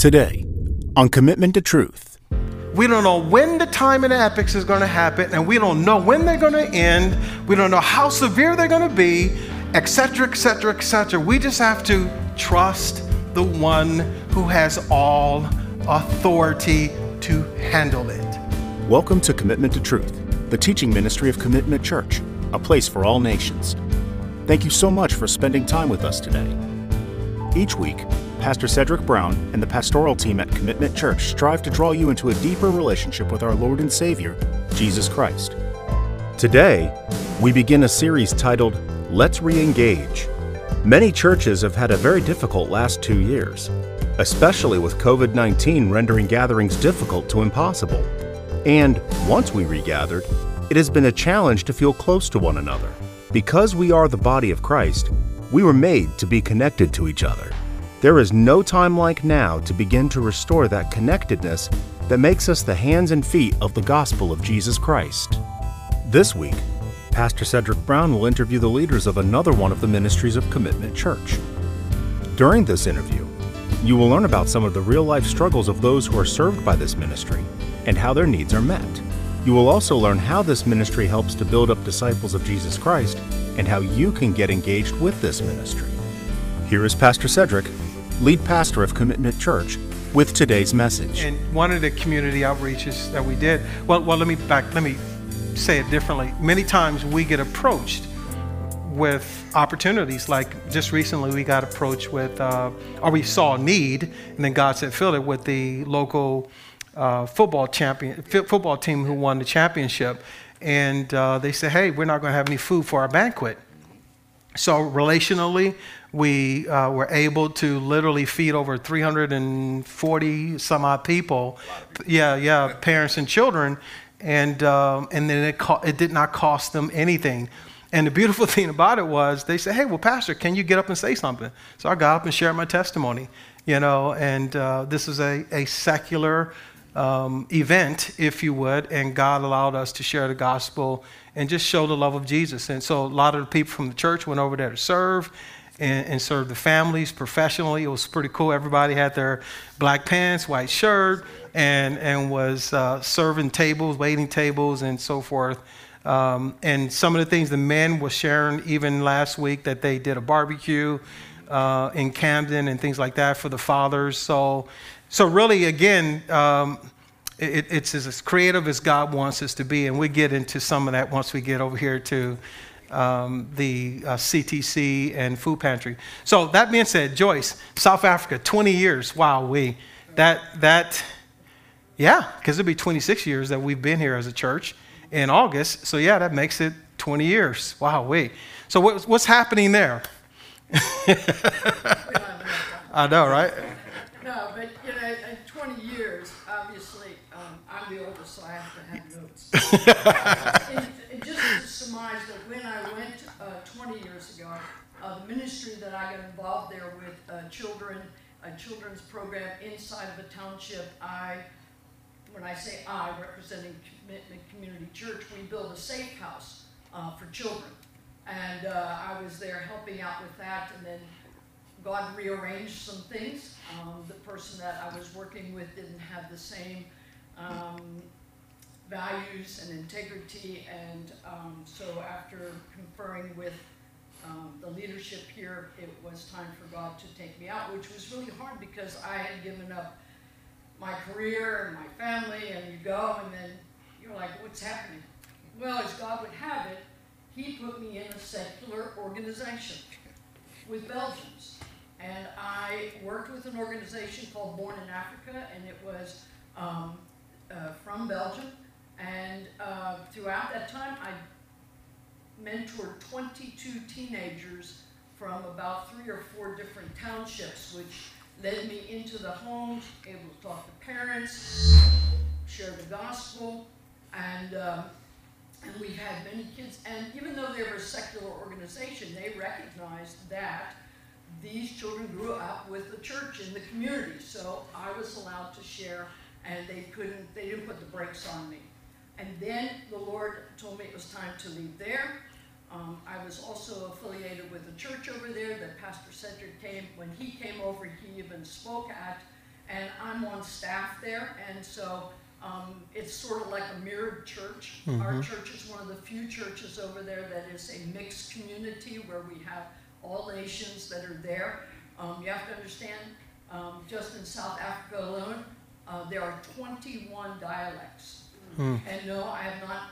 Today, on Commitment to Truth, We don't know when the time in the epics is going to happen, and we don't know when they're going to end. We don't know how severe they're going to be, etc., etc., etc. We just have to trust the one who has all authority to handle it. welcome to Commitment to Truth, the teaching ministry of Commitment Church, a place for all nations. Thank you so much for spending time with us today. Each week, Pastor Cedric Brown and the pastoral team at Commitment Church strive to draw you into a deeper relationship with our Lord and Savior, Jesus Christ. Today, we begin a series titled Let's Re-engage. Many churches have had a very difficult last two years, especially with COVID 19 rendering gatherings difficult to impossible. And once we regathered, it has been a challenge to feel close to one another. Because we are the body of Christ, we were made to be connected to each other. There is no time like now to begin to restore that connectedness that makes us the hands and feet of the gospel of Jesus Christ. This week, Pastor Cedric Brown will interview the leaders of another one of the ministries of Commitment Church. During this interview, you will learn about some of the real life struggles of those who are served by this ministry and how their needs are met. You will also learn how this ministry helps to build up disciples of Jesus Christ and how you can get engaged with this ministry. Here is Pastor Cedric, lead pastor of Commitment Church, with today's message. And one of the community outreaches that we did, well, well, let me back, let me say it differently. Many times we get approached with opportunities. Like just recently, we got approached with, uh, or we saw a need, and then God said, fill it with the local uh, football champion, football team who won the championship. And uh, they said, hey, we're not going to have any food for our banquet. So relationally, we uh, were able to literally feed over 340 some odd people. Yeah, yeah, parents and children, and um, and then it co- it did not cost them anything. And the beautiful thing about it was they said, "Hey, well, Pastor, can you get up and say something?" So I got up and shared my testimony, you know. And uh, this is a a secular um, event, if you would, and God allowed us to share the gospel and just show the love of Jesus. And so a lot of the people from the church went over there to serve and, and serve the families professionally. It was pretty cool. Everybody had their black pants, white shirt, and, and was uh, serving tables, waiting tables, and so forth. Um, and some of the things the men were sharing even last week that they did a barbecue uh, in Camden and things like that for the fathers. So, so really, again, um, it, it's as creative as God wants us to be, and we get into some of that once we get over here to um, the uh, CTC and food pantry. So that being said, Joyce, South Africa, 20 years. Wow, we that that yeah, because it'll be 26 years that we've been here as a church in August. So yeah, that makes it 20 years. Wow, we. So what, what's happening there? I know, right? No, but you know, in 20 years, obviously, um, I'm the oldest, so I have to have notes. And, just to surmise that when I went uh, 20 years ago, uh, the ministry that I got involved there with uh, children, a children's program inside of a township, I, when I say I, representing Commitment Community Church, we built a safe house uh, for children. And uh, I was there helping out with that, and then God rearranged some things. Um, the person that I was working with didn't have the same um, values and integrity, and um, so after conferring with um, the leadership here, it was time for God to take me out, which was really hard because I had given up my career and my family, and you go, and then you're like, what's happening? Well, as God would have it, He put me in a secular organization with Belgians. And I worked with an organization called Born in Africa, and it was um, uh, from Belgium. And uh, throughout that time, I mentored 22 teenagers from about three or four different townships, which led me into the homes, able to talk to parents, share the gospel, and um, and we had many kids. And even though they were a secular organization, they recognized that these children grew up with the church in the community. So I was allowed to share, and they couldn't, they didn't put the brakes on me. And then the Lord told me it was time to leave there. Um, I was also affiliated with a church over there that Pastor Cedric came. When he came over, he even spoke at, and I'm on staff there, and so um, it's sort of like a mirrored church. Our church is one of the few churches over there that is a mixed community where we have all nations that are there. Um, you have to understand, um, just in South Africa alone, uh, there are 21 dialects. And no, I have not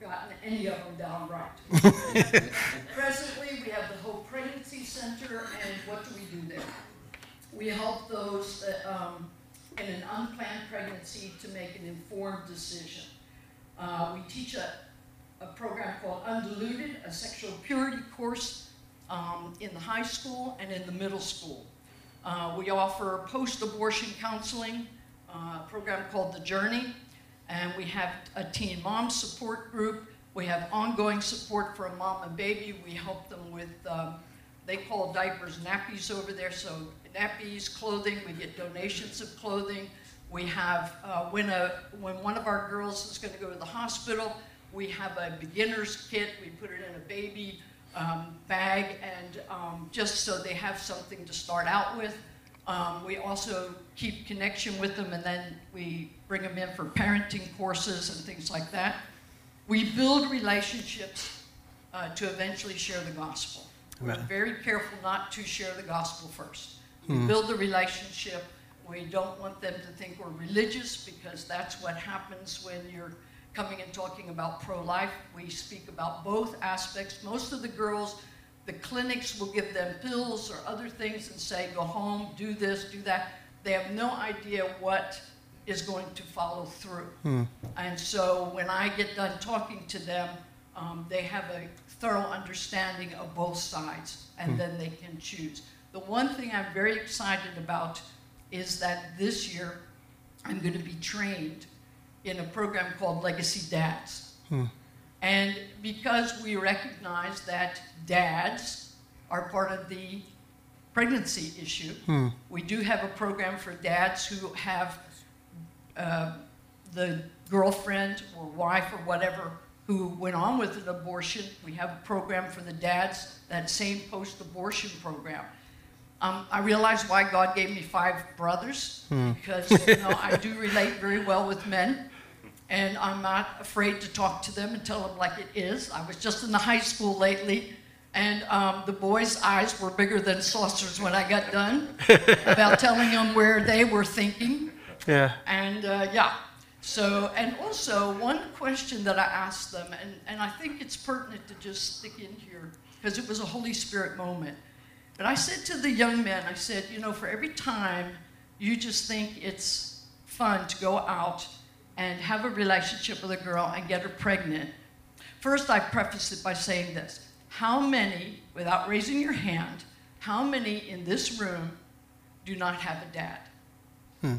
gotten any of them down right. Presently, we have the Hope Pregnancy Center, and what do we do there? We help those that, um, in an unplanned pregnancy to make an informed decision. Uh, we teach a, a program called Undiluted, a sexual purity course um, in the high school and in the middle school. Uh, we offer post-abortion counseling, uh, a program called The Journey, and we have a teen mom support group. We have ongoing support for a mom and baby. We help them with, um, they call diapers nappies over there, so nappies, clothing. We get donations of clothing. We have, uh, when, a, when one of our girls is going to go to the hospital, we have a beginner's kit. We put it in a baby um, bag, and um, just so they have something to start out with. Um, we also keep connection with them, and then we bring them in for parenting courses and things like that. We build relationships uh, to eventually share the gospel. We're very careful not to share the gospel first. We build the relationship. We don't want them to think we're religious because that's what happens when you're coming and talking about pro life. We speak about both aspects. Most of the girls, the clinics will give them pills or other things and say, go home, do this, do that. They have no idea what is going to follow through. Hmm. And so when I get done talking to them, um, they have a thorough understanding of both sides, and hmm. then they can choose. The one thing I'm very excited about is that this year I'm going to be trained in a program called Legacy Dads. Hmm. And because we recognize that dads are part of the pregnancy issue, we do have a program for dads who have uh, the girlfriend or wife or whatever who went on with an abortion. We have a program for the dads, that same post abortion program. Um, I realize why God gave me five brothers because you know, I do relate very well with men. And I'm not afraid to talk to them and tell them like it is. I was just in the high school lately, and um, the boys' eyes were bigger than saucers when I got done about telling them where they were thinking. Yeah. And uh, yeah, so, and also one question that I asked them, and, and I think it's pertinent to just stick in here because it was a Holy Spirit moment. But I said to the young men, I said, you know, for every time you just think it's fun to go out and have a relationship with a girl and get her pregnant, first I preface it by saying this How many, without raising your hand, how many in this room do not have a dad? Hmm.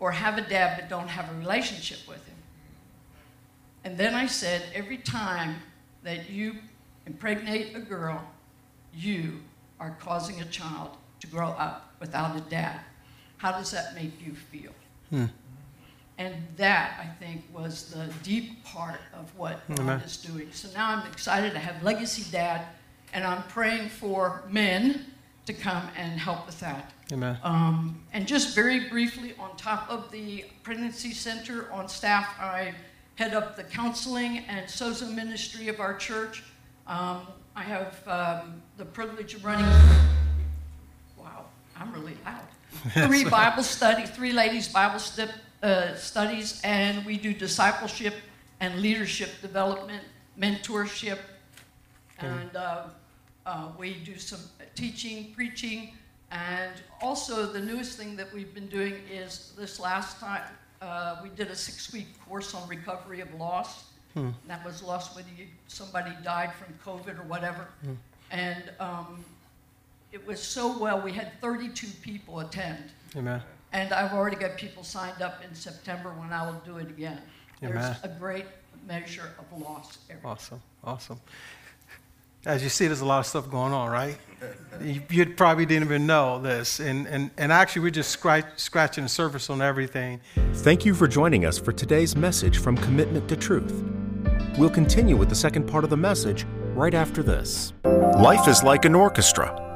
or have a dad but don't have a relationship with him. And then I said, every time that you impregnate a girl, you are causing a child to grow up without a dad. How does that make you feel? Hmm. And that, I think, was the deep part of what Amen. God is doing. So now I'm excited to have Legacy Dad, and I'm praying for men to come and help with that. Amen. Um, and just very briefly, on top of the pregnancy center on staff, I head up the counseling and SOZO ministry of our church. Um, I have um, the privilege of running. Wow, I'm really loud. Three Bible study, three ladies Bible stu- uh, studies, and we do discipleship and leadership development, mentorship, and uh, uh, we do some teaching, preaching, and also the newest thing that we've been doing is this last time uh, we did a six-week course on recovery of loss. That was lost whether you, somebody died from COVID or whatever, and um, it was so well. We had 32 people attend. Amen. And I've already got people signed up in September when I will do it again. Amen. There's a great measure of loss every Awesome. Awesome. As you see, there's a lot of stuff going on, right? You, you probably didn't even know this. And, and, and actually, we're just scratch, scratching the surface on everything. Thank you for joining us for today's message from Commitment to Truth. We'll continue with the second part of the message right after this. Life is like an orchestra.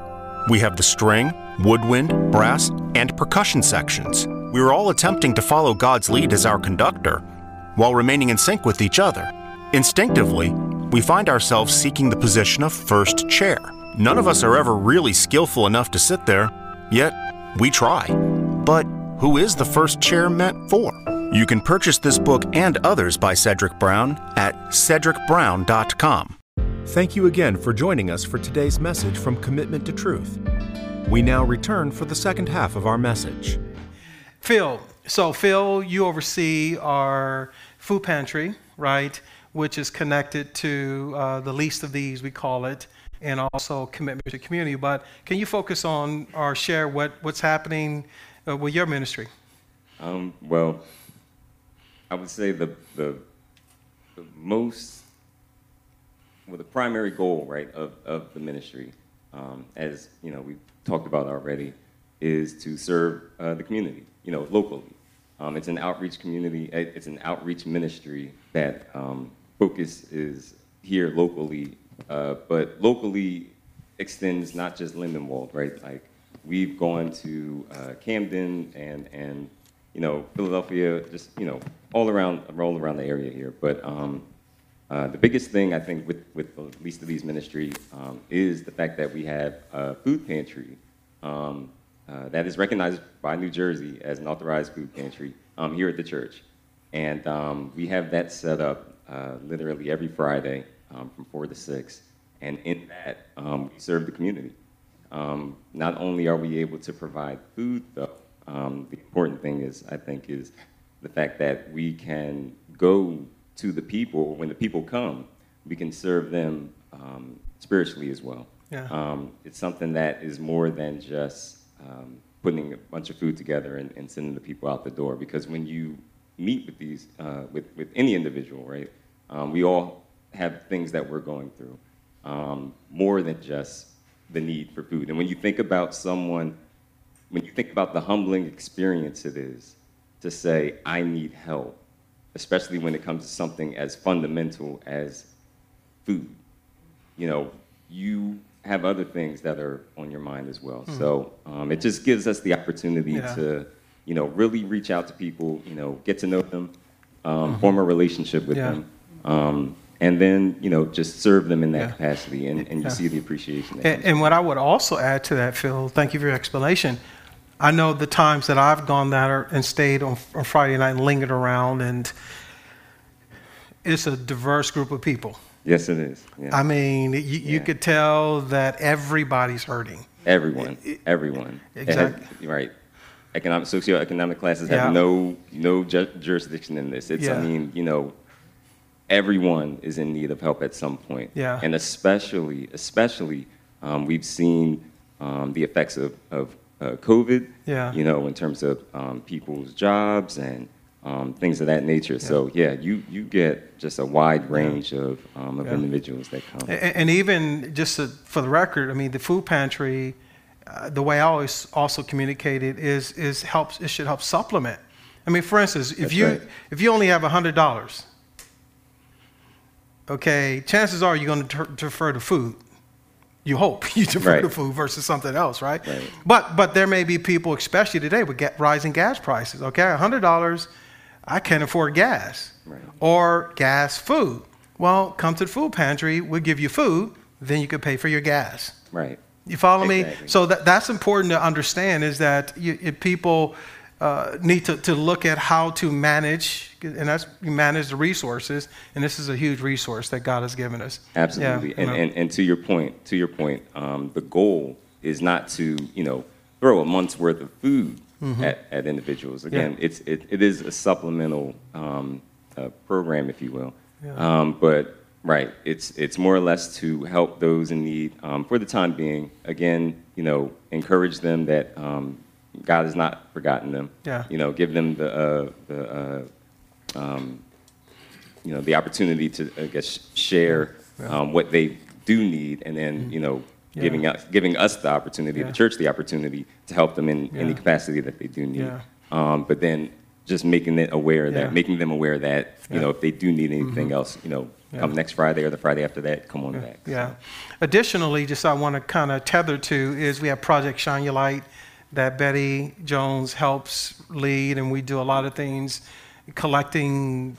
We have the string, woodwind, brass, and percussion sections. We are all attempting to follow God's lead as our conductor while remaining in sync with each other. Instinctively, we find ourselves seeking the position of first chair. None of us are ever really skillful enough to sit there, yet we try. But who is the first chair meant for? You can purchase this book and others by Cedric Brown at cedricbrown.com. Thank you again for joining us for today's message from Commitment to Truth. We now return for the second half of our message. Phil, so Phil, you oversee our food pantry, right? Which is connected to uh, the least of these, we call it, and also commitment to community. But can you focus on or share what, what's happening uh, with your ministry? Um, well, I would say the, the, the most, well, the primary goal, right, of, of the ministry, um, as you know, we've talked about already, is to serve uh, the community, you know, locally. Um, it's an outreach community, uh, it's an outreach ministry that um, focus is here locally, uh, but locally extends not just Lindenwold, right? Like we've gone to uh, Camden and and you know Philadelphia, just you know all around all around the area here. But um, uh, the biggest thing I think with with the least of these ministry um, is the fact that we have a food pantry. Um, uh, that is recognized by New Jersey as an authorized food pantry um, here at the church, and um, we have that set up uh, literally every Friday um, from four to six, and in that we serve the community. Um, not only are we able to provide food, though, um, the important thing is, I think, is the fact that we can go to the people. When the people come, we can serve them um, spiritually as well. Yeah. Um, it's something that is more than just um, putting a bunch of food together and, and, sending the people out the door. Because when you meet with these, uh, with, with any individual, right, um, we all have things that we're going through, more than just the need for food. And when you think about someone, when you think about the humbling experience it is to say, I need help, especially when it comes to something as fundamental as food, you know, you have other things that are on your mind as well. Hmm. So um, it just gives us the opportunity yeah. to, you know, really reach out to people, you know, get to know them, um, mm-hmm. form a relationship with yeah. them. Um, and then you know just serve them in that yeah. capacity and, and you see the appreciation and, and, what i would also add to that phil thank you for your explanation i know the times that i've gone there and stayed on, on friday night and lingered around and it's a diverse group of people. Yes it is. Yeah. i mean you, you could tell that everybody's hurting. Everyone. It, everyone exactly. right. Economic socioeconomic classes have no no ju- jurisdiction in this. It's i mean you know everyone is in need of help at some point. Yeah. And especially, especially, um, we've seen um, the effects of, of uh, COVID, yeah. you know, in terms of um, people's jobs and um, things of that nature. Yeah. So, yeah, you, you get just a wide range yeah. of, um, of individuals that come. And, and even just to, for the record, I mean, the food pantry, uh, the way I always also communicate it is, is helps, it should help supplement. I mean, for instance, if you right. if you only have hundred dollars, okay, chances are you're going to defer to food. You hope you defer right. to food versus something else, right? right? But but there may be people, especially today, with rising gas prices. Okay, hundred dollars, I can't afford gas right. or gas food. Well, come to the food pantry. We'll give you food. Then you can pay for your gas. Right. You follow exactly. me? So that, that's important to understand is that you, people uh, need to, to look at how to manage, and that's manage the resources. And this is a huge resource that God has given us. Absolutely. Yeah, and, and, and to your point, to your point, um, the goal is not to you know throw a month's worth of food mm-hmm. at, at individuals. Again, yeah. it's it, it is a supplemental um, uh, program, if you will. Yeah. Um, but right, it's it's more or less to help those in need um, for the time being. Again, you know, encourage them that um, God has not forgotten them. Yeah. You know, give them the, uh, the uh, um, you know, the opportunity to, I guess, share yeah. um, what they do need, and then, mm-hmm. you know, yeah. giving us giving us the opportunity, yeah. the church, the opportunity to help them in any capacity that they do need. Um, but then just making it aware that, making them aware that, you know, if they do need anything mm-hmm. else, you know, come next Friday or the Friday after that, come on back. Yeah. So. Additionally, just I want to kind of tether to is we have Project Shine Your Light that Betty Jones helps lead, and we do a lot of things collecting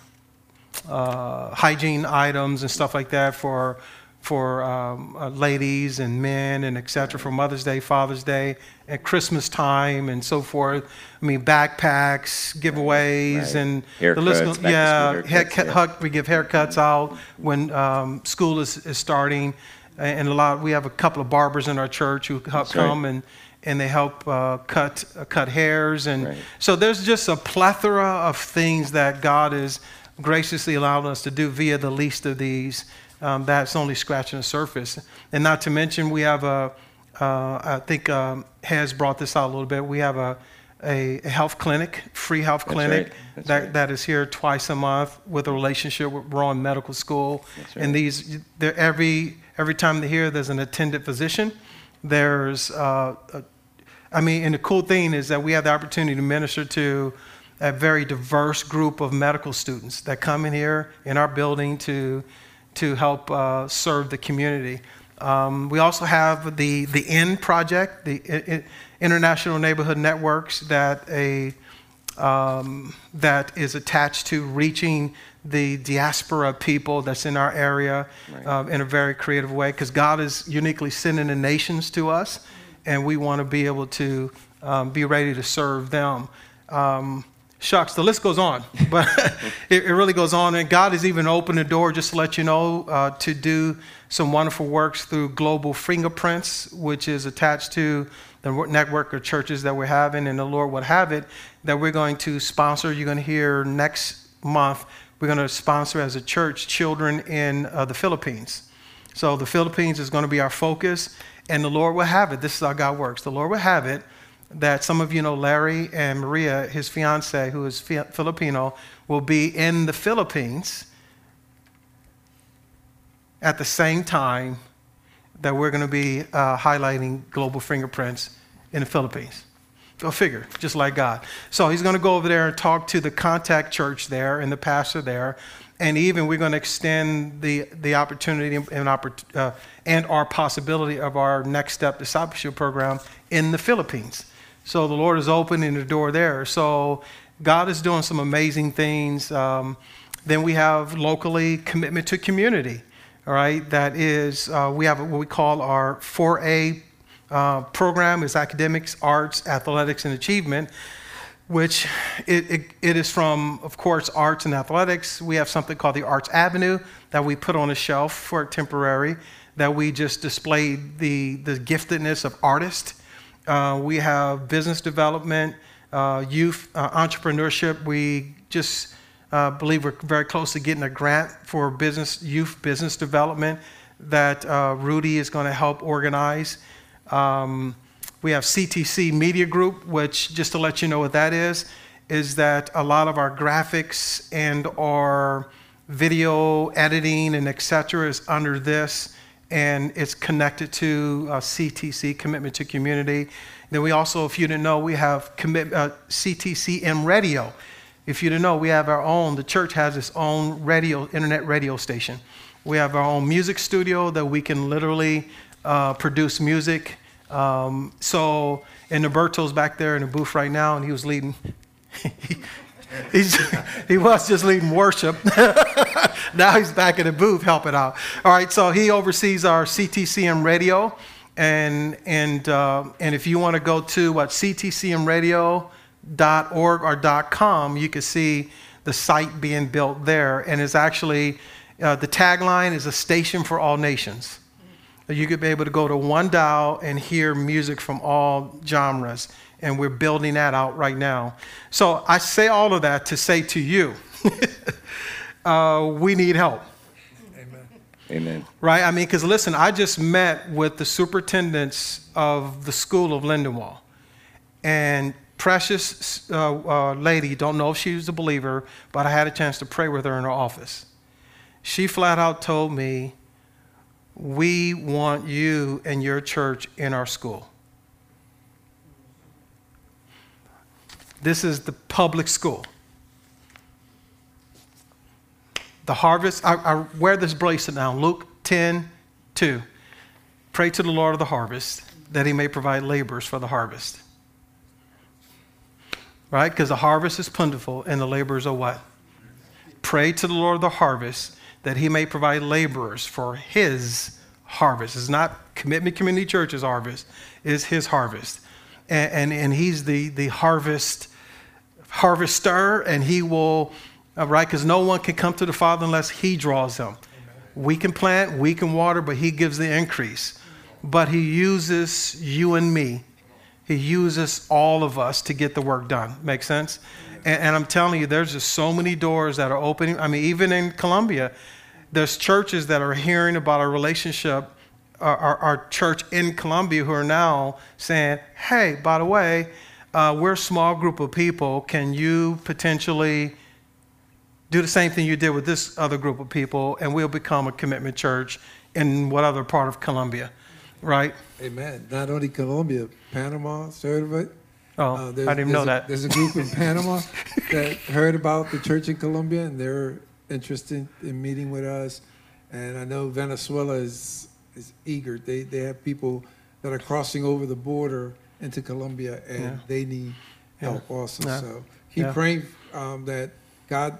uh, hygiene items and stuff like that for for um, uh, ladies and men and et cetera for Mother's Day, Father's Day, at Christmas time and so forth. I mean, backpacks, giveaways, Right. and Haircuts, the list. goes- yeah, haircuts, haircut- yeah. huck- we give haircuts out when um, school is, is starting, and a lot. We have a couple of barbers in our church who That's right. come and and they help uh, cut uh, cut hairs, and Right. so there's just a plethora of things that God is graciously allowed us to do via the least of these. Um, that's only scratching the surface, and not to mention we have a. Uh, I think um, has brought this out a little bit. We have a a, health clinic, free health That's clinic right. That, right. that is here twice a month with a relationship with Rowan Medical School. That's And these, they're every every time they're here, there's an attendant physician. There's, uh, a, I mean, and the cool thing is that we have the opportunity to minister to a very diverse group of medical students that come in here in our building to to help uh, serve the community. Um, we also have the the IN project, the I- International Neighborhood Networks, that a um, that is attached to reaching the diaspora people that's in our area Right. uh, in a very creative way because God is uniquely sending the nations to us, and we want to be able to um, be ready to serve them. Um, shucks, the list goes on, but it, it really goes on. And God has even opened the door, just to let you know, uh, to do some wonderful works through Global Fingerprints, which is attached to the network of churches that we're having, and the Lord would have it that we're going to sponsor. You're going to hear next month, we're going to sponsor as a church children in uh, the Philippines. So the Philippines is going to be our focus, and the Lord will have it. This is how God works. The Lord will have it that some of you know Larry and Maria, his fiance, who is Fi- Filipino, will be in the Philippines at the same time that we're going to be uh, highlighting global fingerprints in the Philippines. Go figure, just like God. So he's going to go over there and talk to the contact church there and the pastor there. And even we're going to extend the, the opportunity and, uh, and our possibility of our next step discipleship program in the Philippines. So the Lord is opening the door there. So God is doing some amazing things. Um, then we have locally commitment to community. All right, that is, uh, we have what we call our 4A uh, program is academics, arts, athletics, and achievement, which it, it, it is from, of course, arts and athletics. We have something called the Arts Avenue that we put on a shelf for temporary, that we just display the, the giftedness of artists. Uh, we have business development, uh, youth uh, entrepreneurship. We just uh, believe we're very close to getting a grant for business youth business development that uh, Rudy is going to help organize. Um, we have CTC Media Group, which just to let you know what that is, is that a lot of our graphics and our video editing and et cetera is under this and it's connected to uh, CTC, Commitment to Community. Then we also, if you didn't know, we have commit, uh, CTCM Radio. If you didn't know, we have our own, the church has its own radio, internet radio station. We have our own music studio that we can literally uh, produce music. Um, so, and Roberto's back there in the booth right now, and he was leading. He's, he was just leading worship. now he's back in the booth helping out. All right, so he oversees our CTCM radio. And, and, uh, and if you want to go to what ctcmradio.org or .com, you can see the site being built there. And it's actually, uh, the tagline is a station for all nations. You could be able to go to one dial and hear music from all genres. And we're building that out right now. So I say all of that to say to you, uh, we need help. Amen. Amen. Right? I mean, because listen, I just met with the superintendents of the school of Lindenwold. And precious uh, uh, lady, don't know if she was a believer, but I had a chance to pray with her in her office. She flat out told me, We want you and your church in our school. This is the public school. The harvest, I, I wear this bracelet now, Luke 10 2. Pray to the Lord of the harvest that he may provide laborers for the harvest. right? Because the harvest is plentiful and the laborers are what? Pray to the Lord of the harvest that he may provide laborers for his harvest. It's not Commitment Community Church's harvest, it's his harvest. And, and, and he's the, the harvest harvester, and he will, uh, right? Because no one can come to the Father unless he draws them. We can plant, we can water, but he gives the increase. But he uses you and me. He uses all of us to get the work done. Make sense? And, and I'm telling you, there's just so many doors that are opening. I mean, even in Colombia, there's churches that are hearing about our relationship, our, our, our church in Colombia, who are now saying, hey, by the way, uh, we're a small group of people. Can you potentially do the same thing you did with this other group of people, and we'll become a commitment church in what other part of Colombia, right? Amen. Not only Colombia, Panama, it. Oh, Uh, I didn't know a- that. There's a group in Panama that heard about the church in Colombia, and they're interested in meeting with us. And I know Venezuela is, is eager. They, they have people that are crossing over the border into Colombia, and Yeah. they need help also. Yeah. So keep Yeah. praying um, that God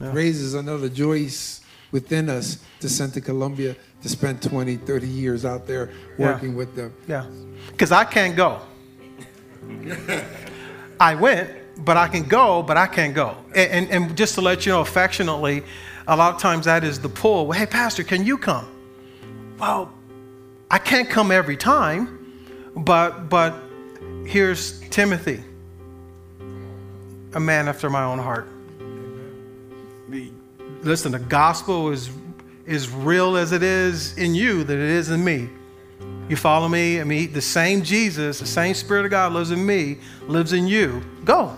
Yeah. raises another Joyce within us to send to Colombia to spend 20, 30 years out there Yeah. working with them. Yeah, because I can't go. I went, but I can go, but I can't go. And, and, and just to let you know affectionately, a lot of times that is the pull. Well, hey, Pastor, can you come? Well, I can't come every time, but but here's Timothy, a man after my own heart. Listen, the gospel is is real as it is in you that it is in me. You follow me? I mean, the same Jesus, the same Spirit of God lives in me, lives in you. Go.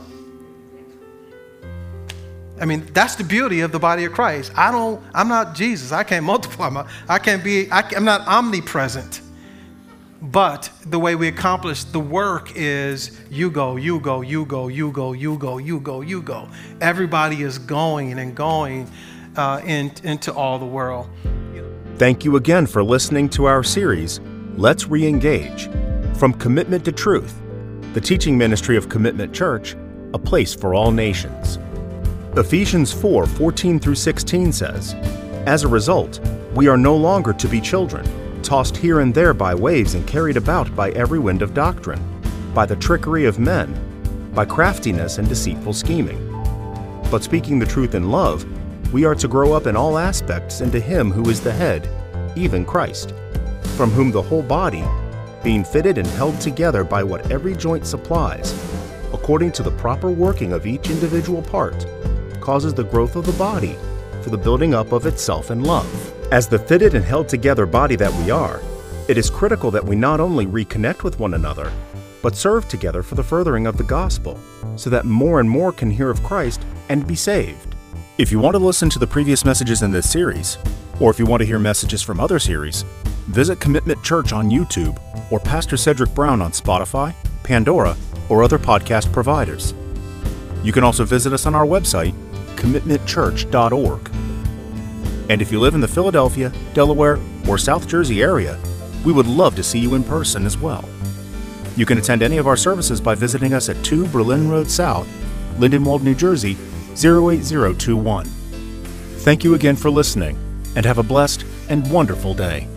I mean, that's the beauty of the body of Christ. I don't, I'm not Jesus. I can't multiply. My, I can't be, I, am not omnipresent. But the way we accomplish the work is you go, you go, you go, you go, you go, you go, you go. Everybody is going and going uh, in, into all the world. Thank you again for listening to our series, Let's Re-engage From Commitment to Truth, the teaching ministry of Commitment Church, a place for all nations. Ephesians 4 14 through 16 says, As a result, we are no longer to be children, tossed here and there by waves and carried about by every wind of doctrine, by the trickery of men, by craftiness and deceitful scheming. But speaking the truth in love, we are to grow up in all aspects into Him who is the head, even Christ, from whom the whole body, being fitted and held together by what every joint supplies, according to the proper working of each individual part, causes the growth of the body for the building up of itself in love. As the fitted and held together body that we are, it is critical that we not only reconnect with one another, but serve together for the furthering of the gospel, so that more and more can hear of Christ and be saved. If you want to listen to the previous messages in this series, or if you want to hear messages from other series, visit Commitment Church on YouTube or Pastor Cedric Brown on Spotify, Pandora, or other podcast providers. You can also visit us on our website, commitmentchurch.org. And if you live in the Philadelphia, Delaware, or South Jersey area, we would love to see you in person as well. You can attend any of our services by visiting us at 2 Berlin Road South, Lindenwold, New Jersey 08021. Thank you again for listening, and have a blessed and wonderful day.